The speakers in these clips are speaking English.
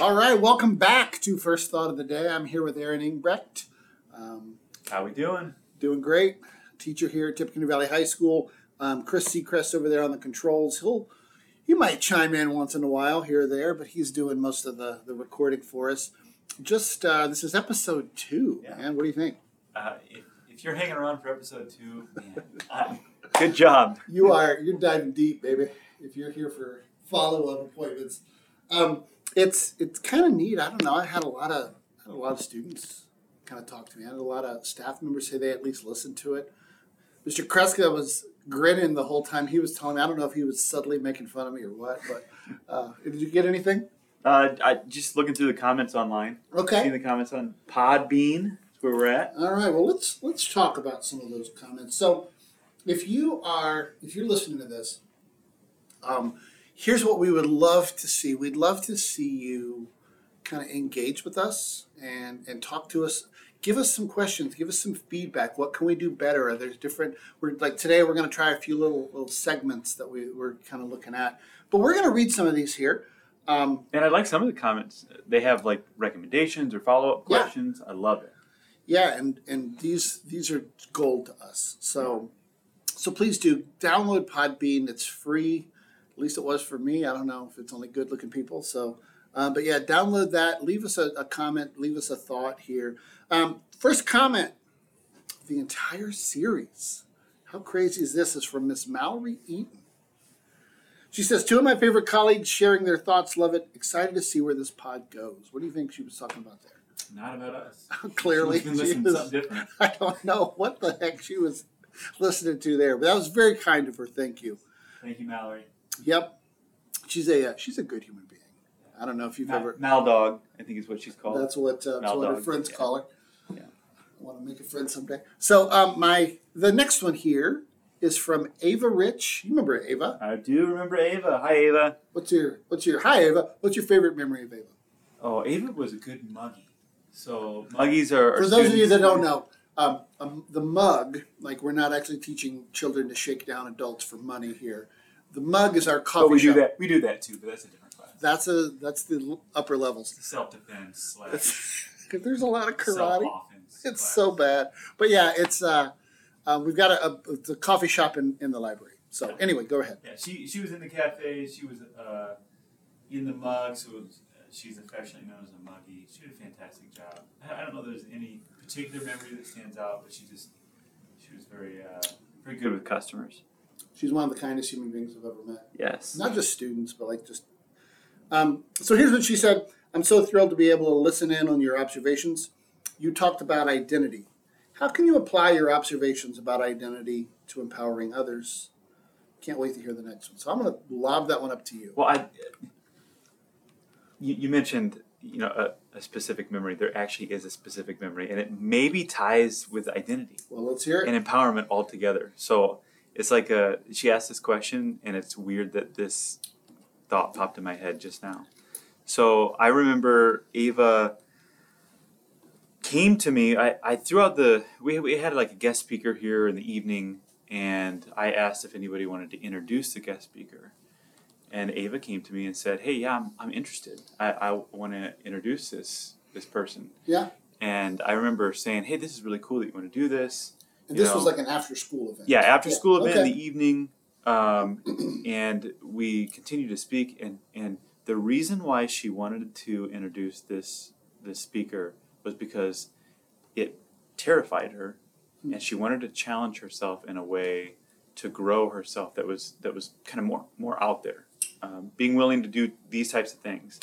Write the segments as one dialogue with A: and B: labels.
A: All right, welcome back to First Thought of the Day. I'm here with Aaron Ingbrecht. Um,
B: How are we doing?
A: doing great. Teacher here at Tippecanoe Valley High School. Um, Chris Seacrest over there on the controls. He'll he might chime in once in a while here or there, but he's doing most of the, the recording for us. Just uh, this is episode two,
B: Yeah.
A: man. What do you think?
B: Uh, if, if you're hanging around for episode two, man, uh, good job.
A: You are you're diving deep, baby. If you're here for follow up appointments, um, it's it's kind of neat. I don't know. I had a lot of had a lot of students kind of talk to me. I had a lot of staff members say they at least listened to it. Mr. Kreska was grinning the whole time he was telling me. I don't know if he was subtly making fun of me or what, but uh, did you get anything?
B: Uh, I just looking through the comments online. Seeing
A: Okay.
B: the comments on Podbean. That's where we're at.
A: All right. Well, let's let's talk about some of those comments. So, if you are if you're listening to this, um, here's what we would love to see. We'd love to see you kind of engage with us and and talk to us. Give us some questions. Give us some feedback. What can we do better? Are there different? We're like today. We're going to try a few little little segments that we we're kind of looking at. But we're going to read some of these here. Um,
B: And I like some of the comments. They have like recommendations or follow up
A: Yeah.
B: questions. I love it.
A: Yeah, and and these these are gold to us. So so please do download Podbean. It's free. At least it was for me. I don't know if it's only good looking people. So, um, but yeah, download that. Leave us a, a comment. Leave us a thought here. Um, first comment: the entire series. How crazy is this? Is from Miss Mallory Eaton. She says, two of my favorite colleagues sharing their thoughts. Love it. Excited to see where this pod goes. What do you think she was talking about there?
B: Not about us.
A: Clearly,
B: She's been
A: she was-
B: something different.
A: I don't know what the heck she was listening to there, but that was very kind of her. Thank you.
B: Thank you, Mallory.
A: Yep, she's a uh, she's a good human being. I don't know if you've
B: Mal,
A: ever.
B: Mal Dog, I think is what she's called.
A: That's what uh, that's what her friends
B: yeah.
A: call her.
B: Yeah.
A: I want to make a friend someday. So um, my the next one here is from Ava Rich. You remember Ava?
B: I do remember Ava. Hi, Ava.
A: What's your what's your hi Ava? What's your favorite memory of Ava?
B: Oh, Ava was a good muggy. So muggies are. are
A: For those of you that don't know, um, um, the mug, like we're not actually teaching children to shake down adults for money here. The mug is our coffee
B: But we do
A: shop.
B: that. We do that too, but that's a different class.
A: That's a that's the upper levels.
B: Self defense
A: Because there's a lot of karate. It's so bad, but yeah, it's uh, uh we've got a, a, a coffee shop in, in the library. So anyway, go ahead.
B: Yeah, she she was in the cafe. She was uh, in the mug, so uh, she's affectionately known as a muggy. She did a fantastic job. I, I don't know if there's any particular memory that stands out, but she just she was very uh, very good with customers.
A: She's one of the kindest human beings I've ever met.
B: Yes.
A: Not just students, but like just. Um, so here's what she said. I'm so thrilled to be able to listen in on your observations. You talked about identity. How can you apply your observations about identity to empowering others? Can't wait to hear the next one. So I'm going to lob that one up to you.
B: Well, I you, you mentioned you know a, a specific memory. There actually is a specific memory, and it maybe ties with identity.
A: Well, let's hear it.
B: and empowerment altogether. So it's like a she asked this question, and it's weird that this thought popped in my head just now. So I remember Ava came to me. I, I threw out the we we had like a guest speaker here in the evening, and I asked if anybody wanted to introduce the guest speaker. And Ava came to me and said, "Hey, yeah, I'm, I'm interested. I, I want to introduce this this person."
A: Yeah.
B: And I remember saying, "Hey, this is really cool that you want to do this."
A: And this was like an after school event.
B: Yeah, after
A: Yeah,
B: school event in the evening, um, and we continued to speak. And, and the reason why she wanted to introduce this this speaker was because it terrified her,
A: Hmm.
B: and she wanted to challenge herself in a way to grow herself that was that was kind of more more out there, um, being willing to do these types of things.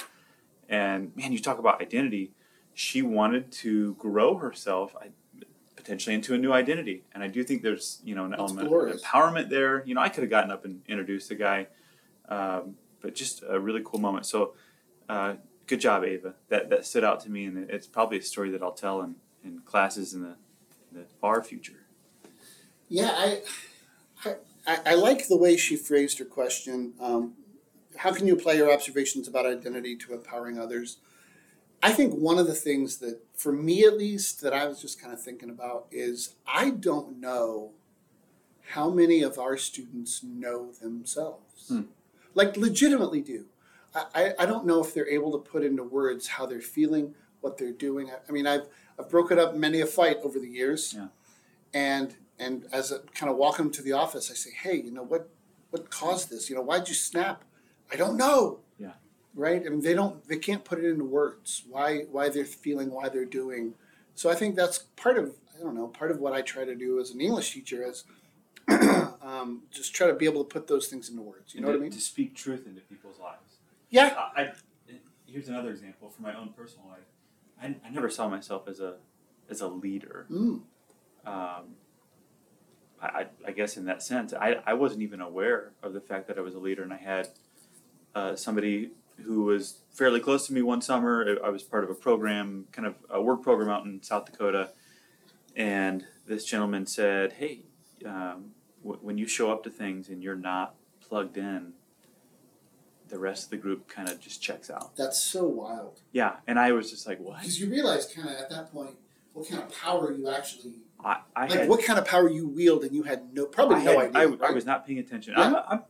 B: And man, you talk about identity. She wanted to grow herself. Potentially into a new identity. And I do think there's you know an
A: That's
B: element
A: glorious.
B: of empowerment there. You know, I could have gotten up and introduced the guy, um, but just a really cool moment. So, uh, good job, Ava. That that stood out to me, and it's probably a story that I'll tell in, in classes in the in the far future.
A: Yeah, I, I, I- I like the way she phrased her question. Um, how can you apply your observations about identity to empowering others? I think one of the things that, for me at least, that I was just kind of thinking about is I don't know how many of our students know themselves.
B: Hmm.
A: Like, legitimately do. I, I- don't know if they're able to put into words how they're feeling, what they're doing. I, I mean, I've I've broken up many a fight over the years,
B: Yeah.
A: and and as I kind of walk them to the office, I say, hey, you know what what caused this? You know, why'd you snap? I don't know. Right. I mean, they don't. They can't put it into words. Why why they're feeling, why they're doing. So I think that's part of I don't know part of what I try to do as an English teacher is um, just try to be able to put those things into words. You know
C: And
A: what I
C: to,
A: mean?
C: To speak truth into people's lives.
A: Yeah.
C: I, I here's another example from my own personal life.
B: I, I never saw myself as a as a leader.
A: Mm.
B: Um, I, I, I guess in that sense, I, I wasn't even aware of the fact that I was a leader, and I had uh, somebody who was fairly close to me one summer. I was part of a program, kind of a work program out in South Dakota, and this gentleman said, "Hey, um, w- when you show up to things and you're not plugged in, the rest of the group kind of just checks out."
A: That's so wild.
B: Yeah, and I was just like, "What?"
A: Because you realize kind of at that point what kind of power you actually
B: I, I
A: like
B: had
A: what kind of power you wield and you had no probably
B: I
A: no
B: had-
A: idea.
B: I,
A: right?
B: I was not paying attention.
A: Yeah.
B: I'm, I'm, I'm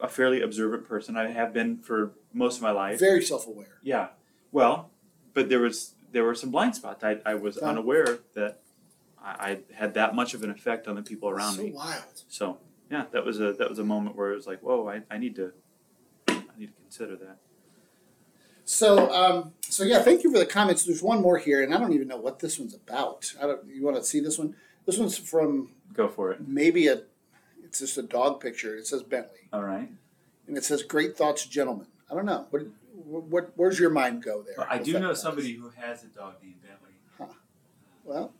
B: a fairly observant person. I have been for most of my life.
A: very self-aware.
B: Yeah. Well, but there was there were some blind spots. I, I was
A: Yeah.
B: unaware that I, I had that much of an effect on the people around
A: so
B: me.
A: wild.
B: So yeah, that was a that was a moment where it was like, whoa, I, I need to I need to consider that.
A: So um, so yeah, thank you for the comments. There's one more here, and I don't even know what this one's about. I don't. You want to see this one? This one's from
B: Go for it.
A: maybe a. It's just a dog picture. It says Bentley,
B: All right.
A: and it says "Great thoughts, gentlemen." I don't know. What, what where's your mind go there?
C: I do know somebody who has a dog named Bentley. Huh.
A: Well,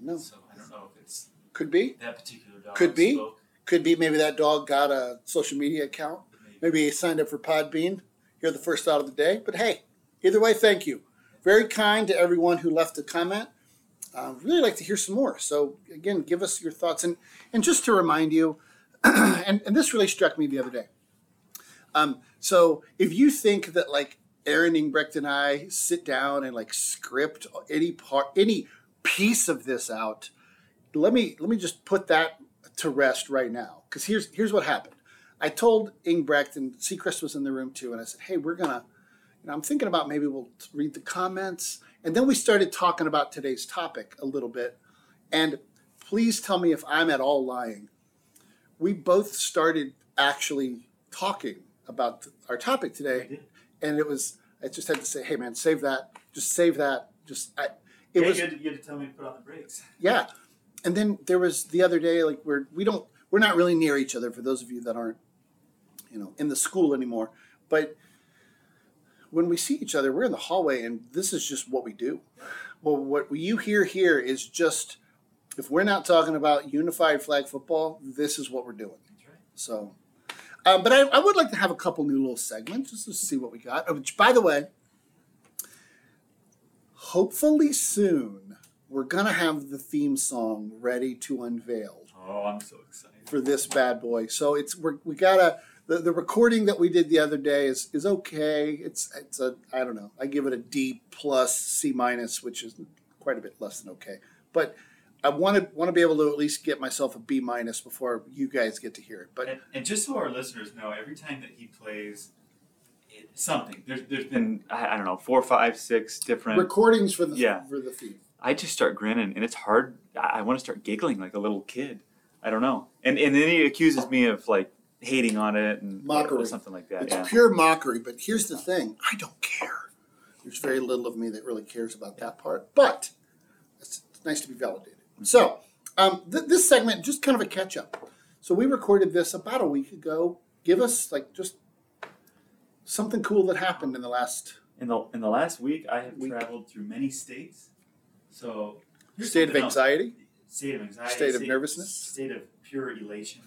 A: no,
C: So I don't know if it's
A: could be.
C: that particular dog.
A: Could be.
C: spoke,
A: Could be. Maybe that dog got a social media account.
C: maybe.
A: Maybe he signed up for Podbean. You're the first thought of the day. But hey, either way, thank you. Very kind to everyone who left a comment. Uh, really like to hear some more. So again, give us your thoughts. And and just to remind you, and, and this really struck me the other day. Um, so if you think that like Aaron Ingbrecht and I sit down and like script any part, any piece of this out, let me let me just put that to rest right now. Because here's here's what happened. I told Ingbrecht and Seacrest was in the room too, and I said, "Hey, we're gonna, you know, I'm thinking about maybe we'll read the comments." And then we started talking about today's topic a little bit. And please tell me if I'm at all lying. We both started actually talking about our topic today, and it was I just had to say, "Hey, man, save that. Just save that. Just I." It
C: yeah,
A: was
C: you, had to, you had to tell me to put on the brakes.
A: yeah. And then there was the other day, like we're we don't we're not really near each other for those of you that aren't, you know, in the school anymore. But when we see each other, we're in the hallway and this is just what we do. Well what you hear here is just if we're not talking about unified flag football, this is what we're doing.
C: Right.
A: So um, but I, I would like to have a couple new little segments just to see what we got. Oh, Which, by the way, hopefully soon we're gonna have the theme song ready to unveil
C: Oh, I'm so excited.
A: for this bad boy. So it's we're, we gotta the, the recording that we did the other day is is okay. It's it's a I don't know. I give it a D plus C minus, which is quite a bit less than okay. But I want to want to be able to at least get myself a B minus before you guys get to hear it. But
C: And, and just so our listeners know, every time that he plays it, something, there's, there's been
B: I, I don't know, four, five, six different.
A: recordings for the
B: Yeah.
A: for the theme.
B: I just start grinning, and it's hard. I, I want to start giggling like a little kid. I don't know. And and then he accuses me of like hating on it and
A: Mockery.
B: Or something like that.
A: It's
B: yeah.
A: pure mockery, but here's the thing I don't care. There's very little of me that really cares about that part, but it's, it's nice to be validated. So, um, th- this segment, just kind of a catch up. So, we recorded this about a week ago. Give us, like, just something cool that happened in the last
B: In the in the last week, I have
A: Week.
C: traveled through many states. So
A: state of
C: something else.
A: anxiety.
C: state of anxiety,
A: State of nervousness?
C: state of pure elation.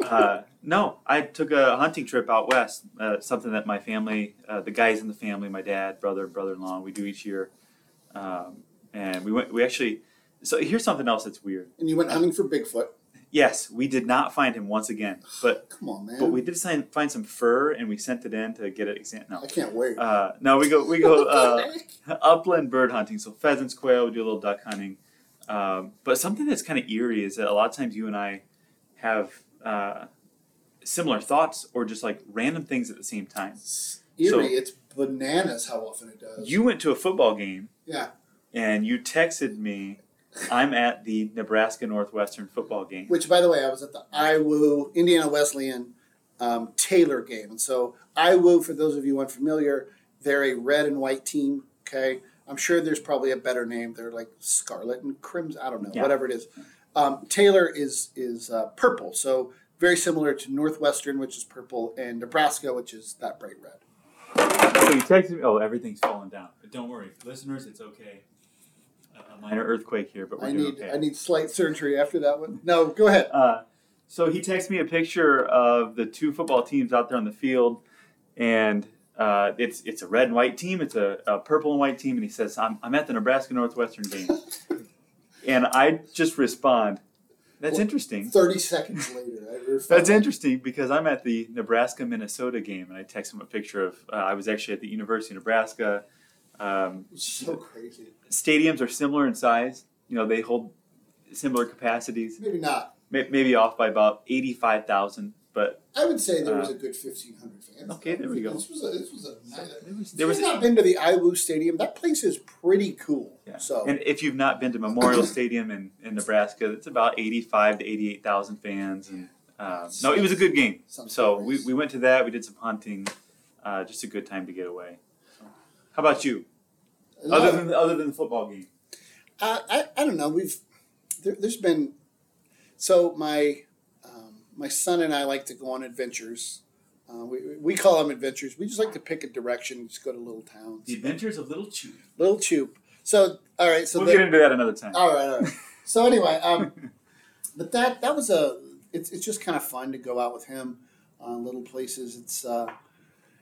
B: Uh, no, I took a hunting trip out west. Uh, something that my family, uh, the guys in the family, my dad, brother, brother-in-law, we do each year. Um, and we went. We actually. So here's something else that's weird.
A: And you went hunting for Bigfoot.
B: Yes, we did not find him once again, but
A: Come on, man.
B: but we did find find some fur, and we sent it in to get it examined. No,
A: I can't wait.
B: uh, no, we go we go uh,
A: What the heck?
B: upland bird hunting, so pheasants, quail. We do a little duck hunting. Um, but something that's kind of eerie is that a lot of times you and I have uh, similar thoughts or just like random things at the same time.
A: Eerie,
B: So-
A: it's bananas how often it does.
B: You went to a football game
A: yeah.
B: and you texted me, I'm at the Nebraska Northwestern football game.
A: Which, by the way, I was at the IWU Indiana Wesleyan um, Taylor game, and so IWU, for those of you unfamiliar, they're a red and white team. Okay, I'm sure there's probably a better name. They're like Scarlet and Crimson. I don't know,
B: Yeah.
A: whatever it is. Um, Taylor is is uh, purple, so very similar to Northwestern, which is purple, and Nebraska, which is that bright red.
B: So you texted me, oh, everything's falling down. But don't worry, listeners, it's okay. A- A minor earthquake here, but we're
A: I
B: doing
A: need
B: okay.
A: I need slight surgery after that one. No, go ahead.
B: Uh, so he texted me a picture of the two football teams out there on the field, and uh, it's it's a red and white team, it's a, a purple and white team, and he says, "I'm, I'm at the Nebraska Northwestern game," and I just respond, "That's
A: Well,
B: interesting."
A: Thirty seconds later.
B: That's interesting because I'm at the Nebraska Minnesota game, and I text him a picture of uh, I was actually at the University of Nebraska. Um,
A: It's so crazy.
B: stadiums are similar in size. You know, they hold similar capacities.
A: Maybe not.
B: May- maybe off by about eighty-five thousand, but
A: I would say there was
B: Uh,
A: a good fifteen hundred fans.
B: okay, there we go.
A: This was a this was a nice.
B: there was,
A: If
B: was
A: you've not been to the IWU Stadium, that place is pretty cool.
B: yeah.
A: So
B: And if you've not been to Memorial Stadium in, in Nebraska, it's about eighty-five to eighty-eight thousand fans, and uh, no, it was a good game. So we, we went to that. We did some hunting. Uh, just a good time to get away. So, how about you? Other than other than the football game,
A: I, I, I don't know. We've there, there's been so my my son and I like to go on adventures. Uh, we, we call them adventures. We just like to pick a direction, just go to little towns.
B: the Adventures of Little Chew.
A: Little Choop. So all right. So
B: we'll
A: the-
B: get into that another time.
A: All right, all right. So anyway, um, but that that was a it's it's just kind of fun to go out with him on little places. It's uh,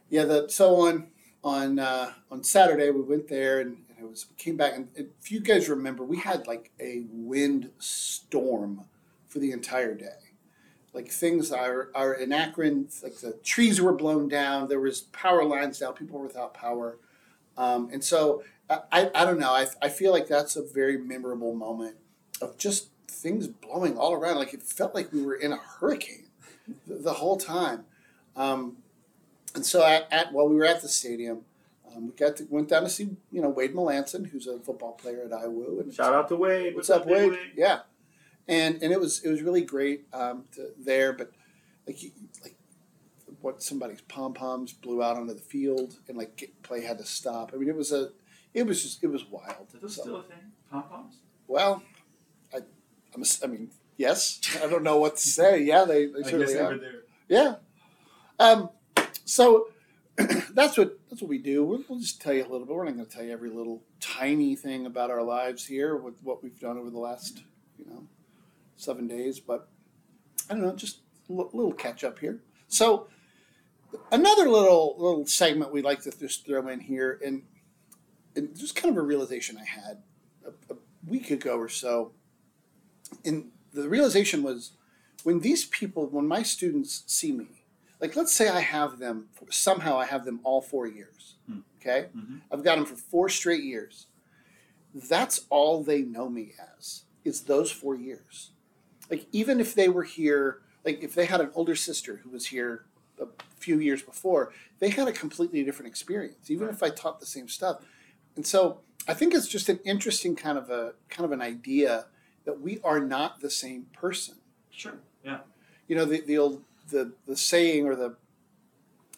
A: yeah. The so on on uh, on Saturday we went there and, and it was we came back and if you guys remember we had like a wind storm for the entire day. Like things are are in Akron, like the trees were blown down. There was power lines down. People were without power, um, and so I, I, don't know. I, I feel like that's a very memorable moment of just things blowing all around. Like it felt like we were in a hurricane the, the whole time. Um, and so at, at while we were at the stadium, um, we got to, went down to see you know Wade Melanson, who's a football player at IWU. And
B: Shout out to Wade.
A: What's up,
B: big
A: Wade? Yeah, and and it was it was really great um, to, there, but like you- like what somebody's pom poms blew out onto the field and like get, play had to stop. I mean, it was a it was just it was wild.
B: Are those
A: So-
B: still a thing? Pom poms?
A: well, I I'm, a I mean yes. I don't know what to say. Yeah, they, they certainly are.
B: were there.
A: Yeah. Um, so that's what that's what we do. We'll, we'll just tell you a little bit. We're not going to tell you every little tiny thing about our lives here with what we've done over the last seven days, but I don't know, just a little catch up here. So another little little segment we'd like to just throw in here, and and just kind of a realization I had a, a week ago or so, and the realization was when these people, when my students see me, like let's say I have them somehow I have them all four years,
B: Hmm.
A: okay,
B: Mhm.
A: I've got them for four straight years. That's all they know me as is those four years. Like even if they were here, like if they had an older sister who was here a few years before, they had a completely different experience. Even
B: Right.
A: if I taught the same stuff, and so I think it's just an interesting kind of a kind of an idea that we are not the same person
B: Sure. Yeah.
A: you know the the old the the saying or the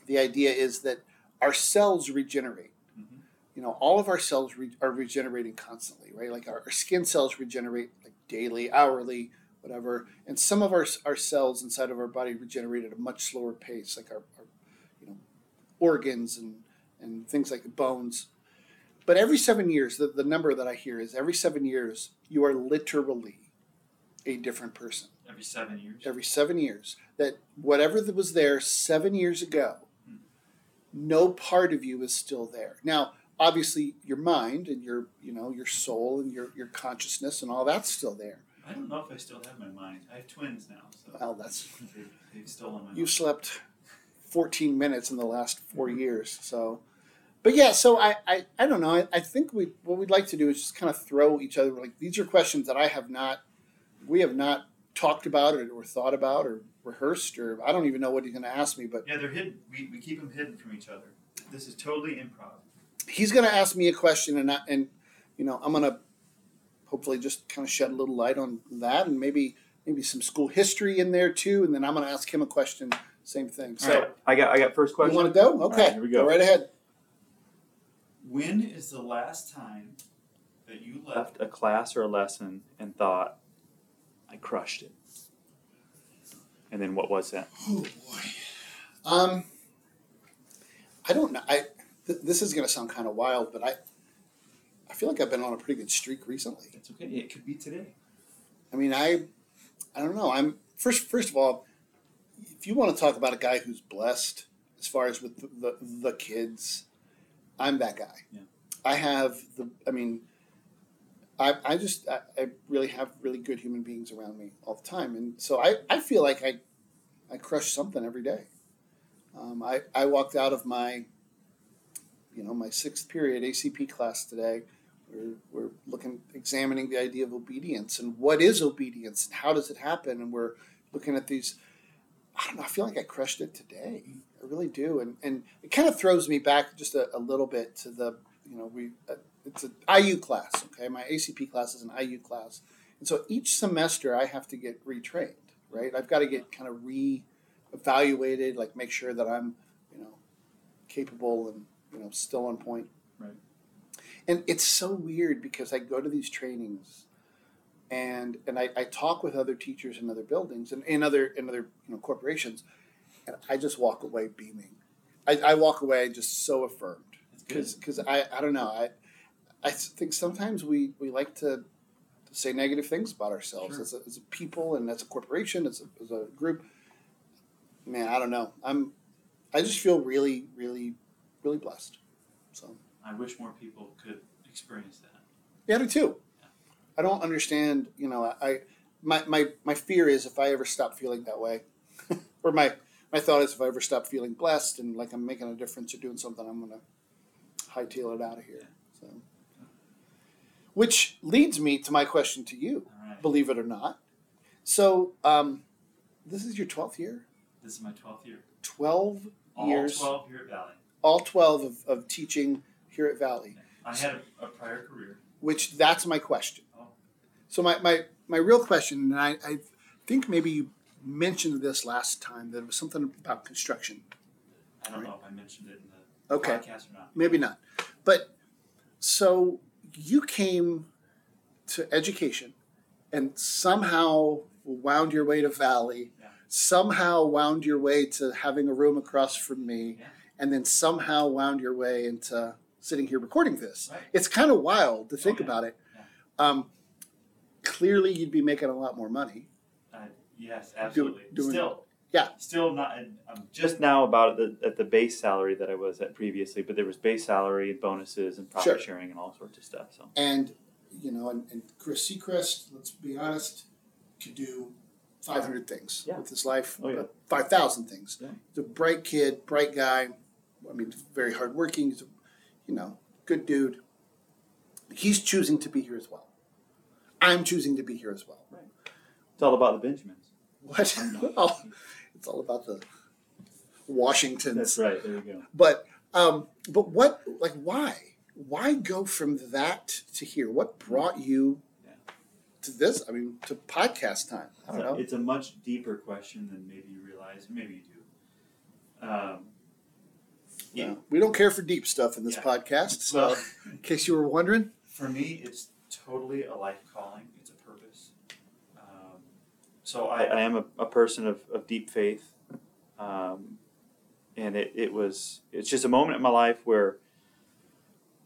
A: the idea is that our cells regenerate
B: Mhm.
A: you know all of our cells re- are regenerating constantly right like our, our skin cells regenerate like daily hourly whatever and some of our our cells inside of our body regenerate at a much slower pace like our, our you know organs and and things like the bones but every seven years the, the number that i hear is every seven years you are literally a different person
C: Every seven years.
A: every seven years that whatever that was there seven years ago, hmm. no part of you is still there. Now, obviously, your mind and your you know your soul and your your consciousness and all that's still there.
C: I don't know if I still have my mind. I have twins now, so
A: Well, that's
C: they, they've stolen my
A: you
C: mind.
A: slept fourteen minutes in the last four mm-hmm. years, so. But yeah, so I, I, I don't know. I, I think we what we'd like to do is just kind of throw each other like these are questions that I have not, we have not talked about or, or thought about or rehearsed or I don't even know what he's going to ask me. But
C: Yeah, they're hidden. We, we keep them hidden from each other. This is totally improv.
A: he's going to ask me a question, and I, and you know I'm going to hopefully just kind of shed a little light on that, and maybe maybe some school history in there too, and then I'm going to ask him a question. Same thing. So
B: All right, I got I got first question.
A: you want to go? Okay,
B: right, here we go. go.
A: right ahead.
C: When is the last time that you left?
B: left a class or a lesson and thought, I crushed it. And then what was that?
A: Oh boy. Um, I don't know. I th- this is going to sound kind of wild, but I I feel like I've been on a pretty good streak recently.
C: It's okay. It could be today.
A: I mean, I I don't know. I'm first first of all, if you want to talk about a guy who's blessed as far as with the the, the kids, I'm that guy.
C: Yeah.
A: I have the. I mean. I, I just I, I really have really good human beings around me all the time, and so I, I feel like I I crush something every day. Um, I, I walked out of my, you know, my sixth period ACP class today. We're, we're looking, examining the idea of obedience and what is obedience and how does it happen. And we're looking at these, I don't know, I feel like I crushed it today. I really do. And, and it kind of throws me back just a, a little bit to the, you know, we, uh, it's an IU class, okay? My ACP class is an IU class. And so each semester I have to get retrained, right? I've got to get kind of re evaluated, like make sure that I'm, you know, capable and, you know, still on point.
C: Right.
A: And it's so weird because I go to these trainings and and I, I talk with other teachers in other buildings and in other in other you know corporations and I just walk away beaming. I, I walk away just so affirmed because I, I don't know I I think sometimes we, we like to, to say negative things about ourselves
C: Sure.
A: as, a, as a people and as a corporation as a, as a group. Man, I don't know. I'm I just feel really really really blessed.
C: I wish more people could experience that.
A: yeah, I do too. I don't understand. You know, I my my my fear is if I ever stop feeling that way, or my my thought is if I ever stop feeling blessed and like I'm making a difference or doing something, I'm gonna hightail it out of here. So, which leads me to my question to you.
C: All right.
A: Believe it or not, so um, this is your twelfth year.
C: This is my 12th year.
A: Twelve
C: All
A: years,
C: 12 here at Valley.
A: all twelve of, of teaching here at Valley.
C: I had a, a prior career.
A: Which that's my question.
C: Oh.
A: So my, my, my real question, and I, I think maybe you mentioned this last time that it was something about construction.
C: I don't know if I mentioned it in the
A: Okay.
C: podcast or not.
A: Maybe not. But so you came to education and somehow wound your way to Valley,
C: Yeah.
A: somehow wound your way to having a room across from me,
C: Yeah.
A: and then somehow wound your way into sitting here recording this.
C: Right.
A: It's kind of wild to think
C: yeah.
A: about it.
C: Yeah.
A: Um, clearly, you'd be making a lot more money.
C: Uh, yes, absolutely.
A: doing-
C: Still.
A: Yeah.
C: Still not. I'm Just
B: now about the at the base salary that I was at previously, but there was base salary and bonuses and profit
A: Sure.
B: sharing and all sorts of stuff. So
A: And you know, and, and Chris Seacrest, let's be honest, could do five hundred things
B: Yeah.
A: with his life.
B: Oh, yeah.
A: five thousand things.
B: Yeah.
A: He's a bright kid, bright guy. I mean, very hardworking. He's a, you know, good dude. He's choosing to be here as well. I'm choosing to be here as well. Right.
B: it's all about the Benjamins.
A: What? well, it's all about the Washingtons.
B: That's right. There you go.
A: But um, but what like why? Why go from that to here? What brought you
B: Yeah.
A: to this? I mean, to podcast time. I don't
C: It's a,
A: know.
C: it's a much deeper question than maybe you realize. Maybe you do. Um, yeah.
A: No, we don't care for deep stuff in this
C: Yeah.
A: podcast. So,
C: Well,
A: in case you were wondering,
C: for me, it's totally a life calling. It's a purpose. Um, so
B: I,
C: I,
B: am a, a person of, of deep faith. Um, and it, it was, it's just a moment in my life where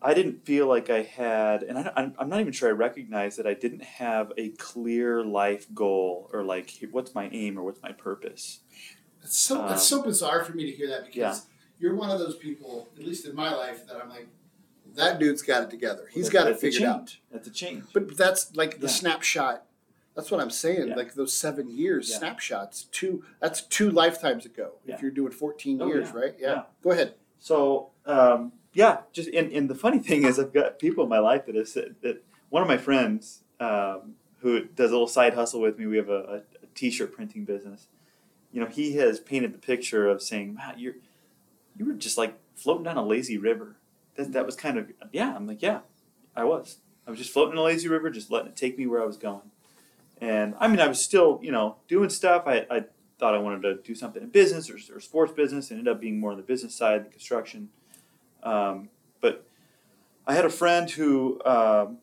B: I didn't feel like I had, and I, I'm, I'm not even sure I recognized that I didn't have a clear life goal or like, what's my aim or what's my purpose.
A: it's so
B: Um,
A: it's so bizarre for me to hear that because
B: yeah.
A: You're one of those people, at least in my life, that I'm like, that dude's got it together. He's got it figured out.
B: That's a change.
A: But that's like the
B: Yeah.
A: snapshot. That's what I'm saying.
B: Yeah.
A: Like those seven years
B: Yeah.
A: snapshots. Two. That's two lifetimes ago. If you're doing 14
B: Oh,
A: years, right? Yeah. Go ahead.
B: So um, yeah, just and, and the funny thing is, I've got people in my life that have said that one of my friends um, who does a little side hustle with me. We have a, a, a t-shirt printing business. You know, he has painted the picture of saying, "Matt, you're you were just like floating down a lazy river. That that was kind of yeah. I'm like yeah, I was. I was just floating in a lazy river, just letting it take me where I was going. And I mean, I was still you know doing stuff. I I thought I wanted to do something in business or, or sports business. Ended up being more on the business side, the construction. Um, but I had a friend who. Um,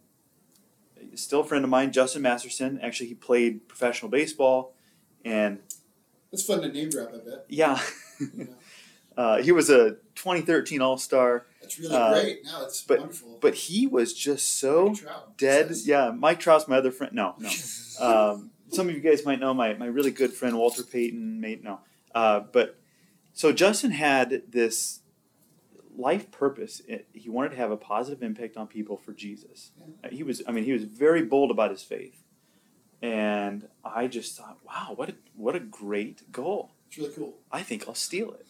B: still a friend of mine, Justin Masterson. Actually, he played professional baseball, and
A: It's fun to name drop, I bet.
B: yeah,
A: You know,
B: uh, he was a 2013 All Star.
A: That's really
B: Uh,
A: great. No, it's
B: but-
A: wonderful.
B: But he was just so dead.
A: says-
B: Yeah, Mike Trout's my other friend. No, no. Um, some of you guys might know my, my really good friend Walter Payton. Mate, no. Uh, but so Justin had this life purpose. It, he wanted to have a positive impact on people for Jesus. Uh, He was, I mean, he was very bold about his faith, and I just thought, wow, what a what a great goal.
A: It's really cool.
B: I think I'll steal it.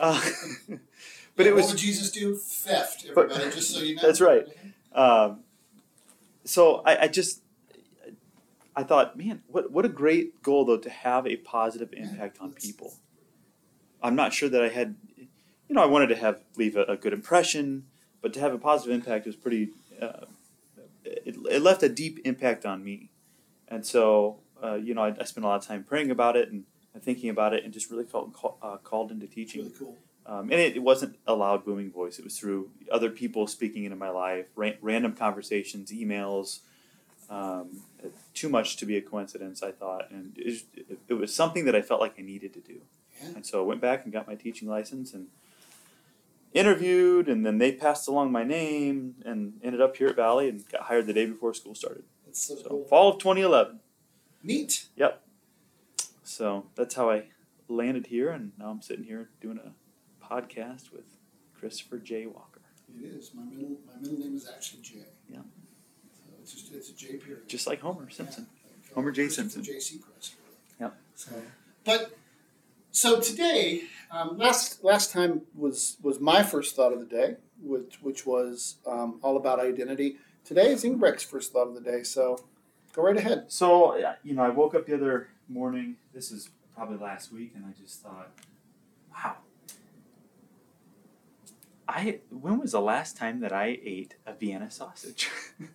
B: Uh, but it was
A: What would Jesus do? Theft,
B: But-
A: just so you know.
B: That's right. Um, so I, I just I thought, man, what what a great goal though to have a positive impact on people. I'm not sure that I had, you know, I wanted to have leave a, a good impression, but to have a positive impact was pretty. Uh, it, it left a deep impact on me, and so uh, you know I, I spent a lot of time praying about it and, and thinking about it, and just really felt call, uh, called into teaching.
A: really cool.
B: Um, and it, it wasn't a loud booming voice. It was through other people speaking into my life, ra- random conversations, emails. Um, too much to be a coincidence, I thought, and it, was- it, was something that I felt like I needed to do.
A: Yeah.
B: And so I went back and got my teaching license and interviewed, and then they passed along my name and ended up here at Valley and got hired the day before school started.
A: It's so,
B: So
A: cool.
B: fall of 2011.
A: Neat.
B: So that's how I landed here, and now I'm sitting here doing a podcast with Christopher J. Walker.
A: It is. My middle my middle name is actually J.
B: Yeah.
A: So it's just it's a J period.
B: Just like Homer Simpson.
A: Yeah.
B: Homer J.
A: Christopher
B: Simpson.
A: J. Seacrest.
B: Yep.
A: So, but so today, um, last last time was was my first thought of the day, which which was um, all about identity. Today is Ingbrecht's first thought of the day. So go right ahead.
B: So, yeah, you know, I woke up the other morning. This is probably last week, and I just thought, wow. I when was the last time that I ate a Vienna sausage?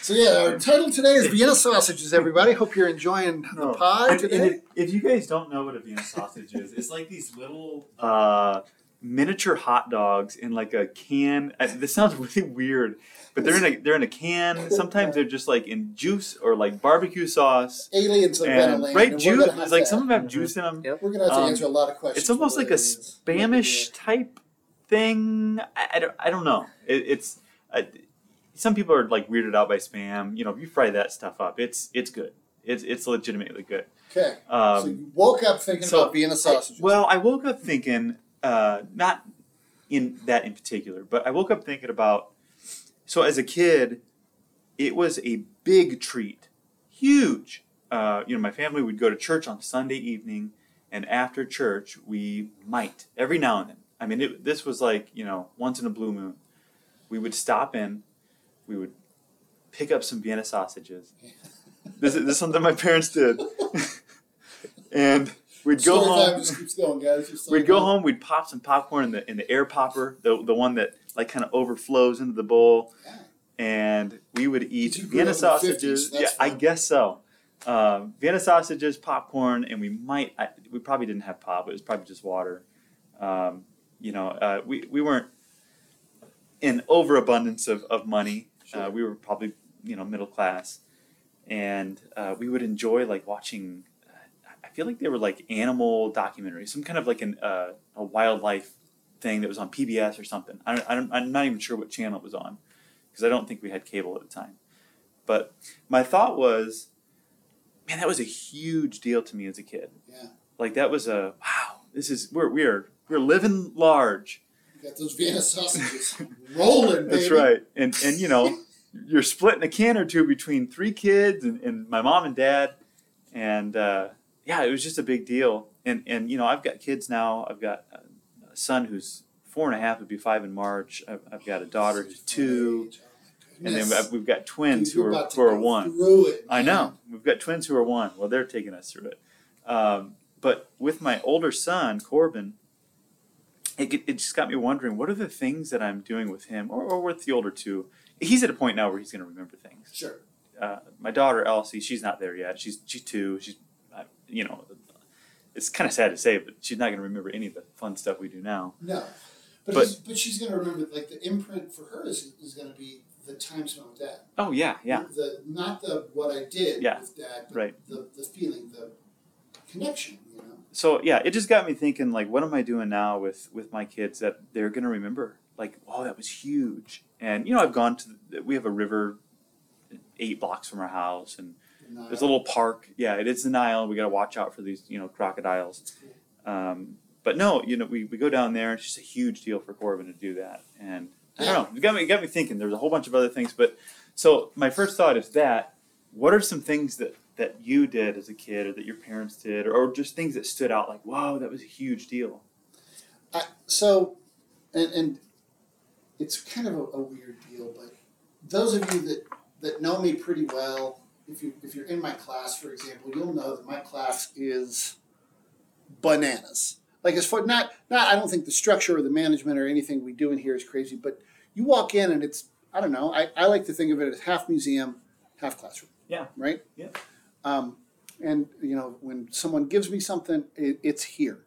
A: So yeah, our title today is Vienna sausages. Everybody, hope you're enjoying the pod today.
B: if, if you guys don't know what a Vienna sausage is, it's like these little uh, miniature hot dogs in like a can. Uh, this sounds really weird, but they're in a they're in a can. Sometimes they're just like in juice or like barbecue sauce.
A: Aliens have been
B: And
A: land,
B: right
A: and
B: juice,
A: We're have
B: like
A: to,
B: some of them have
D: Mhm.
B: juice in them.
A: we're gonna have to
B: um,
A: answer a lot of questions.
B: It's almost like a
A: what it is.
B: Spanish type thing. I, I, don't, I don't know. It, it's I, some people are like weirded out by spam. You know, if you fry that stuff up, it's it's good. It's it's legitimately good.
A: Okay, so
B: Um,
A: you woke up thinking
B: so
A: about Vienna sausages.
B: well, I woke up thinking, uh, not in that in particular, but I woke up thinking about. So as a kid, it was a big treat, huge. Uh, you know, my family would go to church on Sunday evening, and after church, we might every now and then. I mean, it, this was like you know once in a blue moon. We would stop in, we would pick up some Vienna sausages. This is, this is something my parents did, and we'd go
A: Story
B: home.
A: time just keeps going, guys. Just
B: We'd go home. We'd pop some popcorn in the in the air popper, the the one that like kind of overflows into the bowl,
A: Yeah.
B: and we would eat Vienna
A: up in the 50s,
B: sausages.
A: that's
B: yeah, I guess so. Um, Vienna sausages, popcorn, and we might. I, we probably didn't have pop. It was probably just water. Um, you know, uh, we we weren't in overabundance of of money.
A: Sure.
B: Uh, we were probably you know middle class, and uh, we would enjoy like watching. I feel like they were like animal documentaries, some kind of like an uh, a wildlife thing that was on PBS or something. I don't, I don't, I'm not even sure what channel it was on because I don't think we had cable at the time. But my thought was, man, that was a huge deal to me as a kid.
A: Yeah.
B: Like that was a wow. This is we're we're we're living large.
A: You got those Vienna sausages rolling, baby.
B: That's right. And and you know, you're splitting a can or two between three kids and, and my mom and dad. And uh, yeah, it was just a big deal. And and you know, I've got kids now. I've got a son who's four and a half, would be five in March. I've, I've got a daughter who's two. and then we've got twins
A: Dude,
B: who are who are one.
A: It,
B: I know. We've got twins who are one. Well, they're taking us through it. Um, but with my older son, Corbin, it, it just got me wondering what are the things that I'm doing with him or, or with the older two. He's at a point now where he's going to remember things.
A: Sure.
B: Uh, my daughter Elsie, she's not there yet. She's she's two. She's you know, it's kind of sad to say, but she's not going to remember any of the fun stuff we do now.
A: No, but
B: But-
A: but she's gonna remember like the imprint for her is, is gonna be the time spent with dad.
B: Oh yeah, yeah,
A: The not the what I did
B: Yeah.
A: with dad, but
B: Right.
A: the the feeling, the connection. You know.
B: so yeah, it just got me thinking like, what am I doing now with with my kids that they're gonna remember? Like, wow, that was huge. And you know, I've gone to the, we have a river eight blocks from our house, and
A: Uh,
B: there's a little park. Yeah, it is the Nile. We got to watch out for these you know crocodiles. Um, but no, you know, we, we go down there. It's just a huge deal for Corbin to do that, and I don't know. It got me it got me thinking. There's a whole bunch of other things, but so my first thought is that what are some things that that you did as a kid, or that your parents did, or, just things that stood out like, wow, that was a huge deal.
A: I, so, and, and it's kind of a, a weird deal, but those of you that, that know me pretty well, if you if you're in my class, for example, you'll know that my class is bananas. Like as far not not I don't think the structure or the management or anything we do in here is crazy, but you walk in and it's I don't know. I, I like to think of it as half museum, half classroom.
B: Yeah.
A: Right.
B: Yeah.
A: Um, and you know when someone gives me something, it, it's here.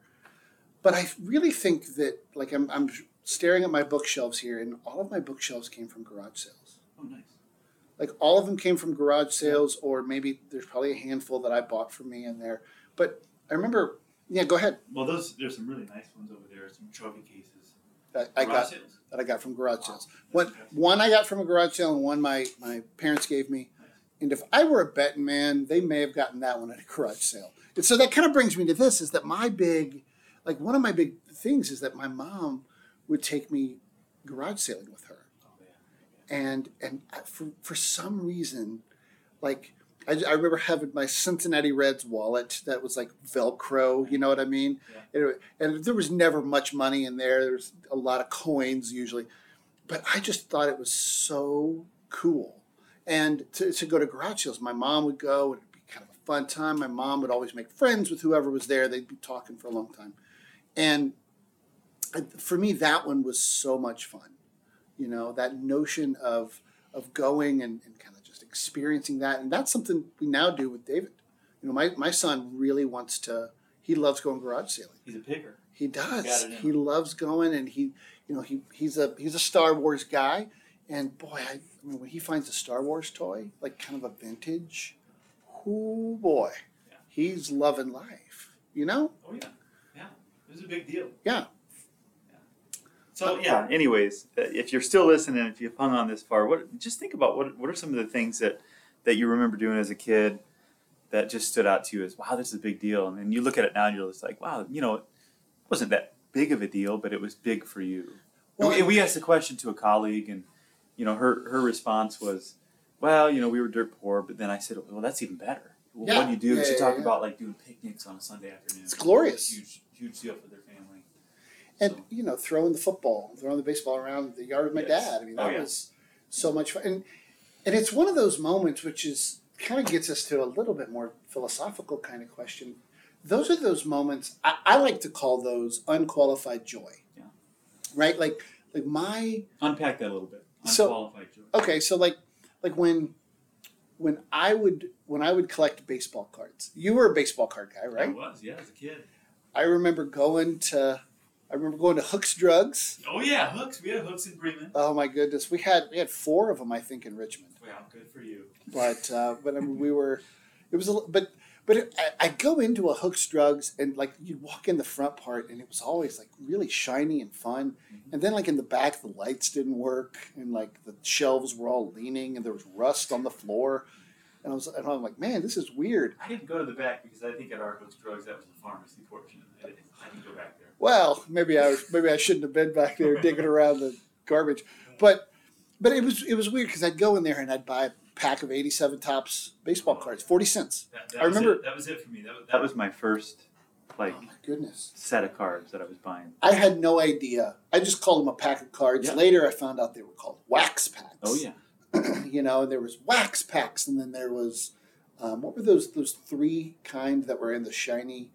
A: But I really think that like I'm I'm staring at my bookshelves here, and all of my bookshelves came from garage sales.
B: Oh, nice.
A: Like all of them came from garage sales, or maybe there's probably a handful that I bought for me in there. But I remember, yeah, go ahead.
C: Well, those there's some really nice ones over there. Some trophy cases.
A: I, I got
C: sales.
A: that I got from garage
C: Wow,
A: sales. One one I got from a garage sale, and one my my parents gave me. And if I were a betting man, they may have gotten that one at a garage sale. And so that kind of brings me to this: is that my big, like one of my big things is that my mom would take me garage sailing with her.
C: Yeah.
A: and and for for some reason, like I, I remember having my Cincinnati Reds wallet that was like Velcro. You know what I mean? And, it- and there was never much money in there. There was a lot of coins usually, but I just thought it was so cool. And to, to go to garage sales, my mom would go. It'd be kind of a fun time. My mom would always make friends with whoever was there. They'd be talking for a long time, and for me, that one was so much fun you know that notion of of going and, and kind of just experiencing that and that's something we now do with david you know my, my son really wants to he loves going garage sailing
C: He's a picker.
A: he does
C: Got it in
A: he loves going and he you know he, he's a he's a star wars guy and boy I, I mean when he finds a star wars toy like kind of a vintage oh boy
C: Yeah.
A: he's loving life you know
C: Oh yeah, yeah. It was a big deal.
A: Yeah.
C: So yeah,
B: Yeah. Anyways, uh, if you're still listening, if you've hung on this far, what just think about what what are some of the things that that you remember doing as a kid that just stood out to you as wow, this is a big deal, and then you look at it now and you're just like, wow, you know, it wasn't that big of a deal, but it was big for you.
A: Well,
B: and, we, and we asked the question to a colleague, and you know, her her response was, well, you know, we were dirt poor, but then I said, well, that's even better. Well,
A: Yeah.
B: What do you do?
A: Yeah,
B: she
A: yeah,
B: talked
A: yeah.
B: about like doing picnics on a Sunday afternoon.
A: It's glorious.
C: huge, huge deal for their family.
A: And you know throwing the football throwing the baseball around the yard with my
C: Yes.
A: dad i mean
B: Oh,
A: that
B: yeah.
A: was so much fun and and it's one of those moments which is kind of gets us to a little bit more philosophical kind of question those are those moments i, I like to call those unqualified joy
B: Yeah.
A: right like like my
B: Unpack that a little bit.
A: So-
C: unqualified joy.
A: okay so like like when when i would when i would collect baseball cards you were a baseball card guy right?
C: I was, yeah, as a kid.
A: i remember going to i remember going to hooks drugs
C: Oh yeah, hooks. We had hooks in Bremen.
A: Oh my goodness, we had we had four of them, I think, in Richmond.
C: Wow, good for you.
A: But uh, but I mean, we were, it was a but but it, I, I go into a Hooks Drugs and like you'd walk in the front part and it was always like really shiny and fun, and then like in the back the lights didn't work and like the shelves were all leaning and there was rust on the floor, and I was and I'm like, man, this is weird.
C: I didn't go to the back because I think at our hooks drugs that was the pharmacy portion. I didn't, I didn't go back there.
A: Well, maybe I was, maybe I shouldn't have been back there digging around the garbage, but but it was it was weird because I'd go in there and I'd buy a pack of eighty seven Topps baseball cards, forty cents.
C: That, that
A: I remember-
C: it. that was it for me. That was,
B: That was my first like
A: Oh my goodness.
B: set of cards that I was buying.
A: I had no idea. I just called them a pack of cards.
B: Yeah.
A: Later, I found out they were called wax packs.
B: Oh yeah.
A: you know, and there was wax packs, and then there was um, what were those those three kind that were in the shiny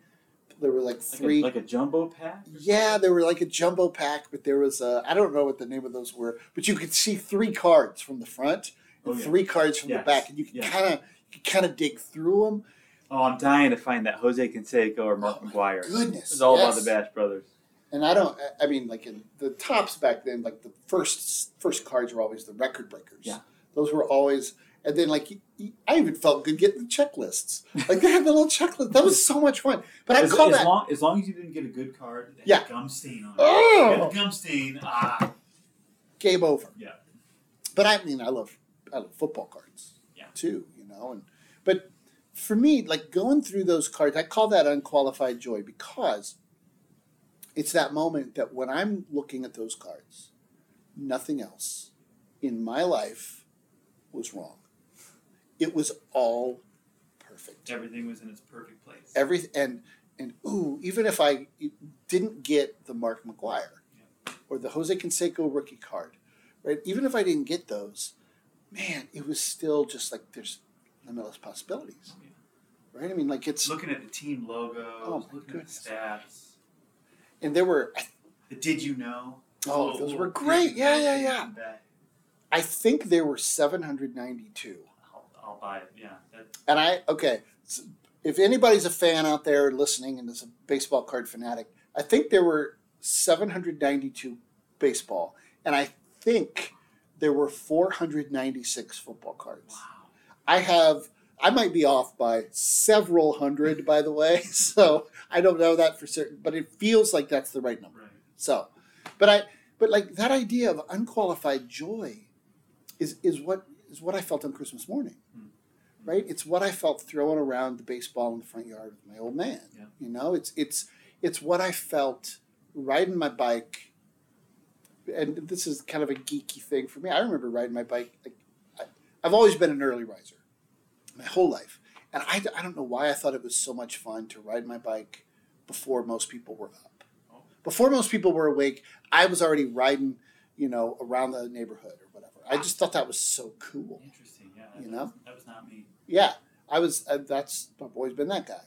A: there were like
B: Like
A: three.
B: a, like a jumbo pack.
A: yeah, there were like a jumbo pack, but there was a I don't know what the name of those were, but you could see three cards from the front oh, and
B: Oh, yeah.
A: three cards from the back, and you could
B: yes.
A: kind of you kind of dig through them.
B: Oh, I'm dying to find that Jose Canseco or Mark
A: Oh,
B: McGwire.
A: Goodness,
B: It's all
A: yes.
B: about the Bash Brothers.
A: And I don't. I- I mean, like in the Topps back then, like the first first cards were always the record breakers.
B: Yeah.
A: those were always. And then like I even felt good getting the checklists. Like they had the little checklist. That was so much fun. But I
C: as,
A: call
C: as
A: that
C: long as long as you didn't get a good card, that
A: Yeah.
C: gum stain on it.
A: Oh!
C: Gum stain. Ah,
A: game over.
C: Yeah.
A: But I mean, I love I love football cards.
C: Yeah.
A: Too, you know, and but for me, like going through those cards, I call that unqualified joy because it's that moment that when I'm looking at those cards, nothing else in my life was wrong. It was all perfect.
C: everything was in its perfect place.
A: Every and and ooh, even if I didn't get the Mark McGwire or the Jose Canseco rookie card, right? Even if I didn't get those, man, it was still just like there's limitless possibilities, oh, right? I mean, like it's
C: looking at the team logos,
A: Oh,
C: looking
A: goodness.
C: at the stats.
A: and there were
C: The did you know?
A: Oh, those
C: oh,
A: were oh,
C: great.
A: Yeah, yeah, yeah. I think there were 792.
C: Buy it. Yeah, that,
A: And I okay, s- if anybody's a fan out there listening and is a baseball card fanatic, I think there were 792 baseball, and I think there were 496 football cards.
C: wow.
A: I have. I might be off by several hundred, by the way. So I don't know that for certain, but it feels like that's the right number.
C: Right.
A: So, but I, but like that idea of unqualified joy, is is what is what I felt on Christmas morning,
C: Hmm.
A: right? It's what I felt throwing around the baseball in the front yard with my old man.
C: Yeah.
A: You know, it's it's it's what I felt riding my bike. And this is kind of a geeky thing for me. I remember riding my bike. Like, I, I've always been an early riser, my whole life, and I, I don't know why I thought it was so much fun to ride my bike before most people were up.
C: Oh.
A: Before most people were awake, I was already riding, you know, around the neighborhood or. I just thought that was so cool.
C: Interesting. Yeah.
A: You
C: that
A: know?
C: was, that was not me.
A: Yeah, I was. Uh, that's I've always been that guy.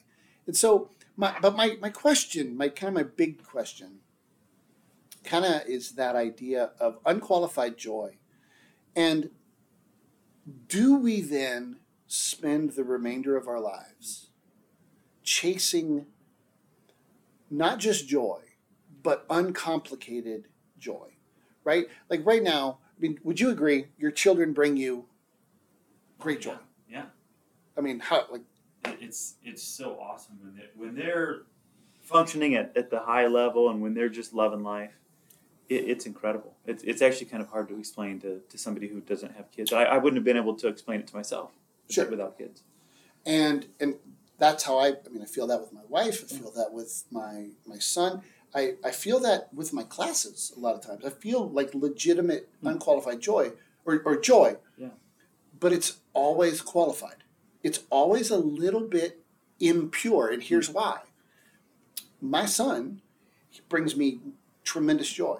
A: And so my, but my my question, my kind of my big question, kind of is that idea of unqualified joy, and do we then spend the remainder of our lives chasing not just joy, but uncomplicated joy, right? Like right now, mean, would you agree? Your children bring you great joy.
C: Yeah.
A: I mean, how like
C: it's it's so awesome when they when they're
B: Functioning at, at the high level and when they're just loving life, it, it's incredible. It's, it's actually kind of hard to explain to, to somebody who doesn't have kids. I, I wouldn't have been able to explain it to myself
A: Sure.
B: without kids.
A: and and that's how I I mean I feel that with my wife, I feel that with my my son. I, I feel that with my classes a lot of times. I feel like legitimate unqualified joy or, or joy.
B: Yeah.
A: But it's always qualified. It's always a little bit impure, and here's why. My son brings me tremendous joy.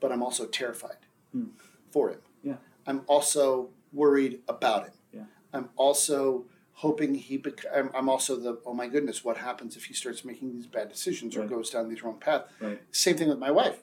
A: But I'm also terrified
B: Hmm.
A: for him.
B: Yeah.
A: I'm also worried about him.
B: Yeah.
A: I'm also hoping he. Bec- I'm, I'm also the. Oh my goodness, what happens if he starts making these bad decisions or
B: Right.
A: goes down these wrong path?
B: Right.
A: Same thing with my wife.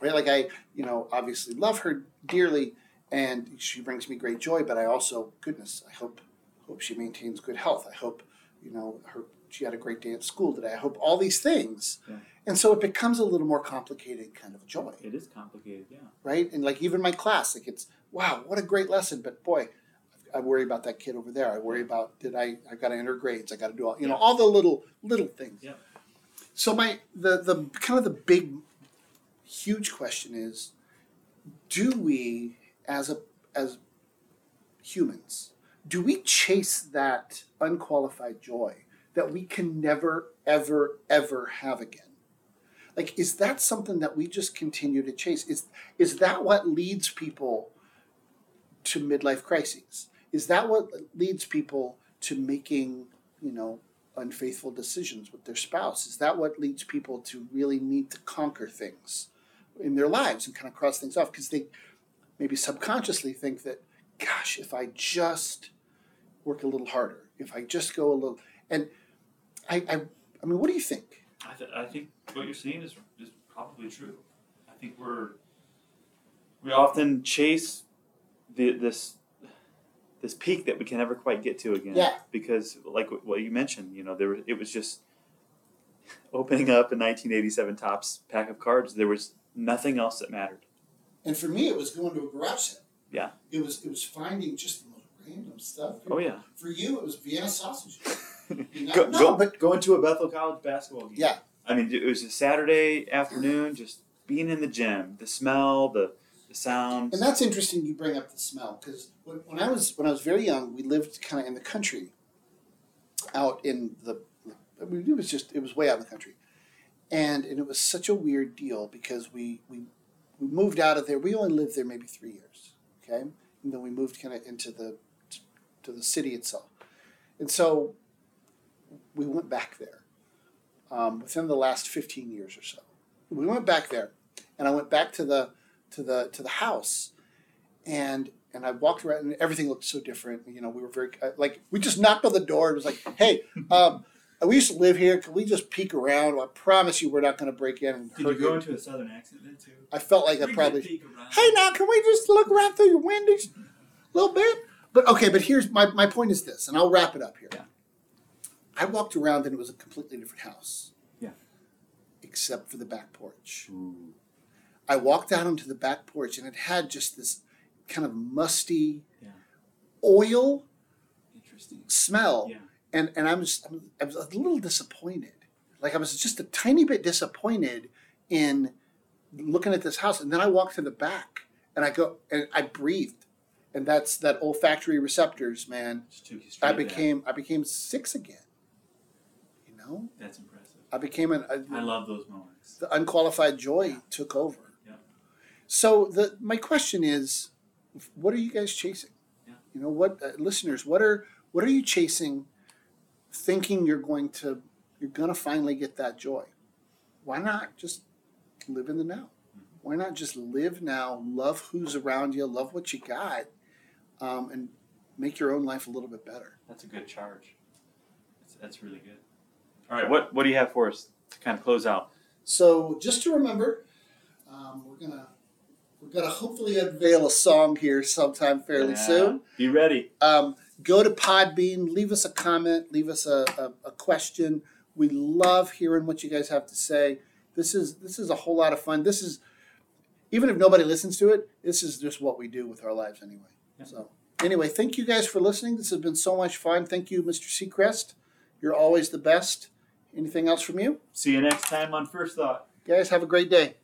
A: Right? Like I, you know, obviously love her dearly, and she brings me great joy. But I also, goodness, I hope hope she maintains good health. I hope, you know, her she had a great day at school today. I hope all these things.
B: Yeah.
A: And so it becomes a little more complicated kind of joy
B: It is complicated, yeah.
A: right? And like even my class, like it's wow, what a great lesson. But boy, I worry about that kid over there. I worry about did I I've got to enter grades. I got to do all you know all the little little things.
C: Yeah.
A: So my the the kind of the big, huge question is, do we as a as humans do we chase that unqualified joy that we can never ever ever have again? Like, is that something that we just continue to chase? Is is that what leads people to midlife crises? Is that what leads people to making, you know, unfaithful decisions with their spouse? Is that what leads people to really need to conquer things in their lives and kind of cross things off? Because they maybe subconsciously think that, gosh, if I just work a little harder, if I just go a little and I, I, I mean, what do you think?
C: I, th- I think what you're saying is is probably true. I think we're
B: We often chase the this this peak that we can never quite get to again.
A: Yeah.
B: Because, like what- you mentioned, you know, there were, it was just opening up a 1987 Topps pack of cards. There was nothing else that mattered.
A: And for me, it was going to a garage sale.
B: Yeah.
A: It was it was finding just the most random stuff.
B: Oh yeah.
A: For you, it was Vienna sausage. You know?
B: go,
A: no,
B: go,
A: but
B: going to a Bethel College basketball game.
A: yeah,
B: I mean, it was a Saturday afternoon, just being in the gym, the smell, the the sounds.
A: and that's interesting. You bring up the smell because when, when I was when I was very young, we lived kind of in the country, out in the. I mean, it was just it was way out in the country, and and it was such a weird deal because we we we moved out of there. We only lived there maybe three years, okay, and then we moved kind of into the to the city itself, and so we went back there um, within the last fifteen years or so. We went back there, and I went back to the to the to the house, and and I walked around, and everything looked so different. You know, we were very uh, like we just knocked on the door. It was like, hey. Um, we used to live here. Can we just peek around? I promise you, we're not going to break in and
C: Did you go into a southern accent then too?
A: I felt like I
C: We could
A: probably hey now can we just look around through your windows a little bit but okay but here's my, my point is this and i'll wrap it up here
B: Yeah.
A: i walked around and it was a completely different house
B: Yeah.
A: except for the back porch
B: Ooh.
A: I walked out onto the back porch and it had just this kind of musty
C: Yeah.
A: oil smell
C: Yeah.
A: and and I was I was a little disappointed. Like I was just a tiny bit disappointed in looking at this house. And then I walked to the back and I go and I breathed, and that's that olfactory receptors, man.
C: Just took you straight
A: I became I became six again. You know,
C: That's impressive.
A: I became an
C: I
A: a,
C: love those moments.
A: the unqualified joy took over. So the my question is, what are you guys chasing?
C: Yeah.
A: You know what, uh, listeners, what are what are you chasing? Thinking you're going to you're gonna finally get that joy. Why not just live in the now? Why not just live now, love who's around you, love what you got, um, and make your own life a little bit better.
C: That's a good charge. That's, that's really good.
B: All right, what what do you have for us to kind of close out?
A: So just to remember, um, we're gonna we're gonna hopefully unveil a song here sometime fairly
B: Yeah.
A: soon.
B: Be ready.
A: Um, go to Podbean, leave us a comment, leave us a, a, a question. We love hearing what you guys have to say. This is this is a whole lot of fun. This is even if nobody listens to it, this is just what we do with our lives anyway.
C: Yeah.
A: So anyway, thank you guys for listening. This has been so much fun. Thank you, Mr. Seacrest. You're always the best. Anything else from you?
B: See you next time on First Thought.
A: Guys, have a great day.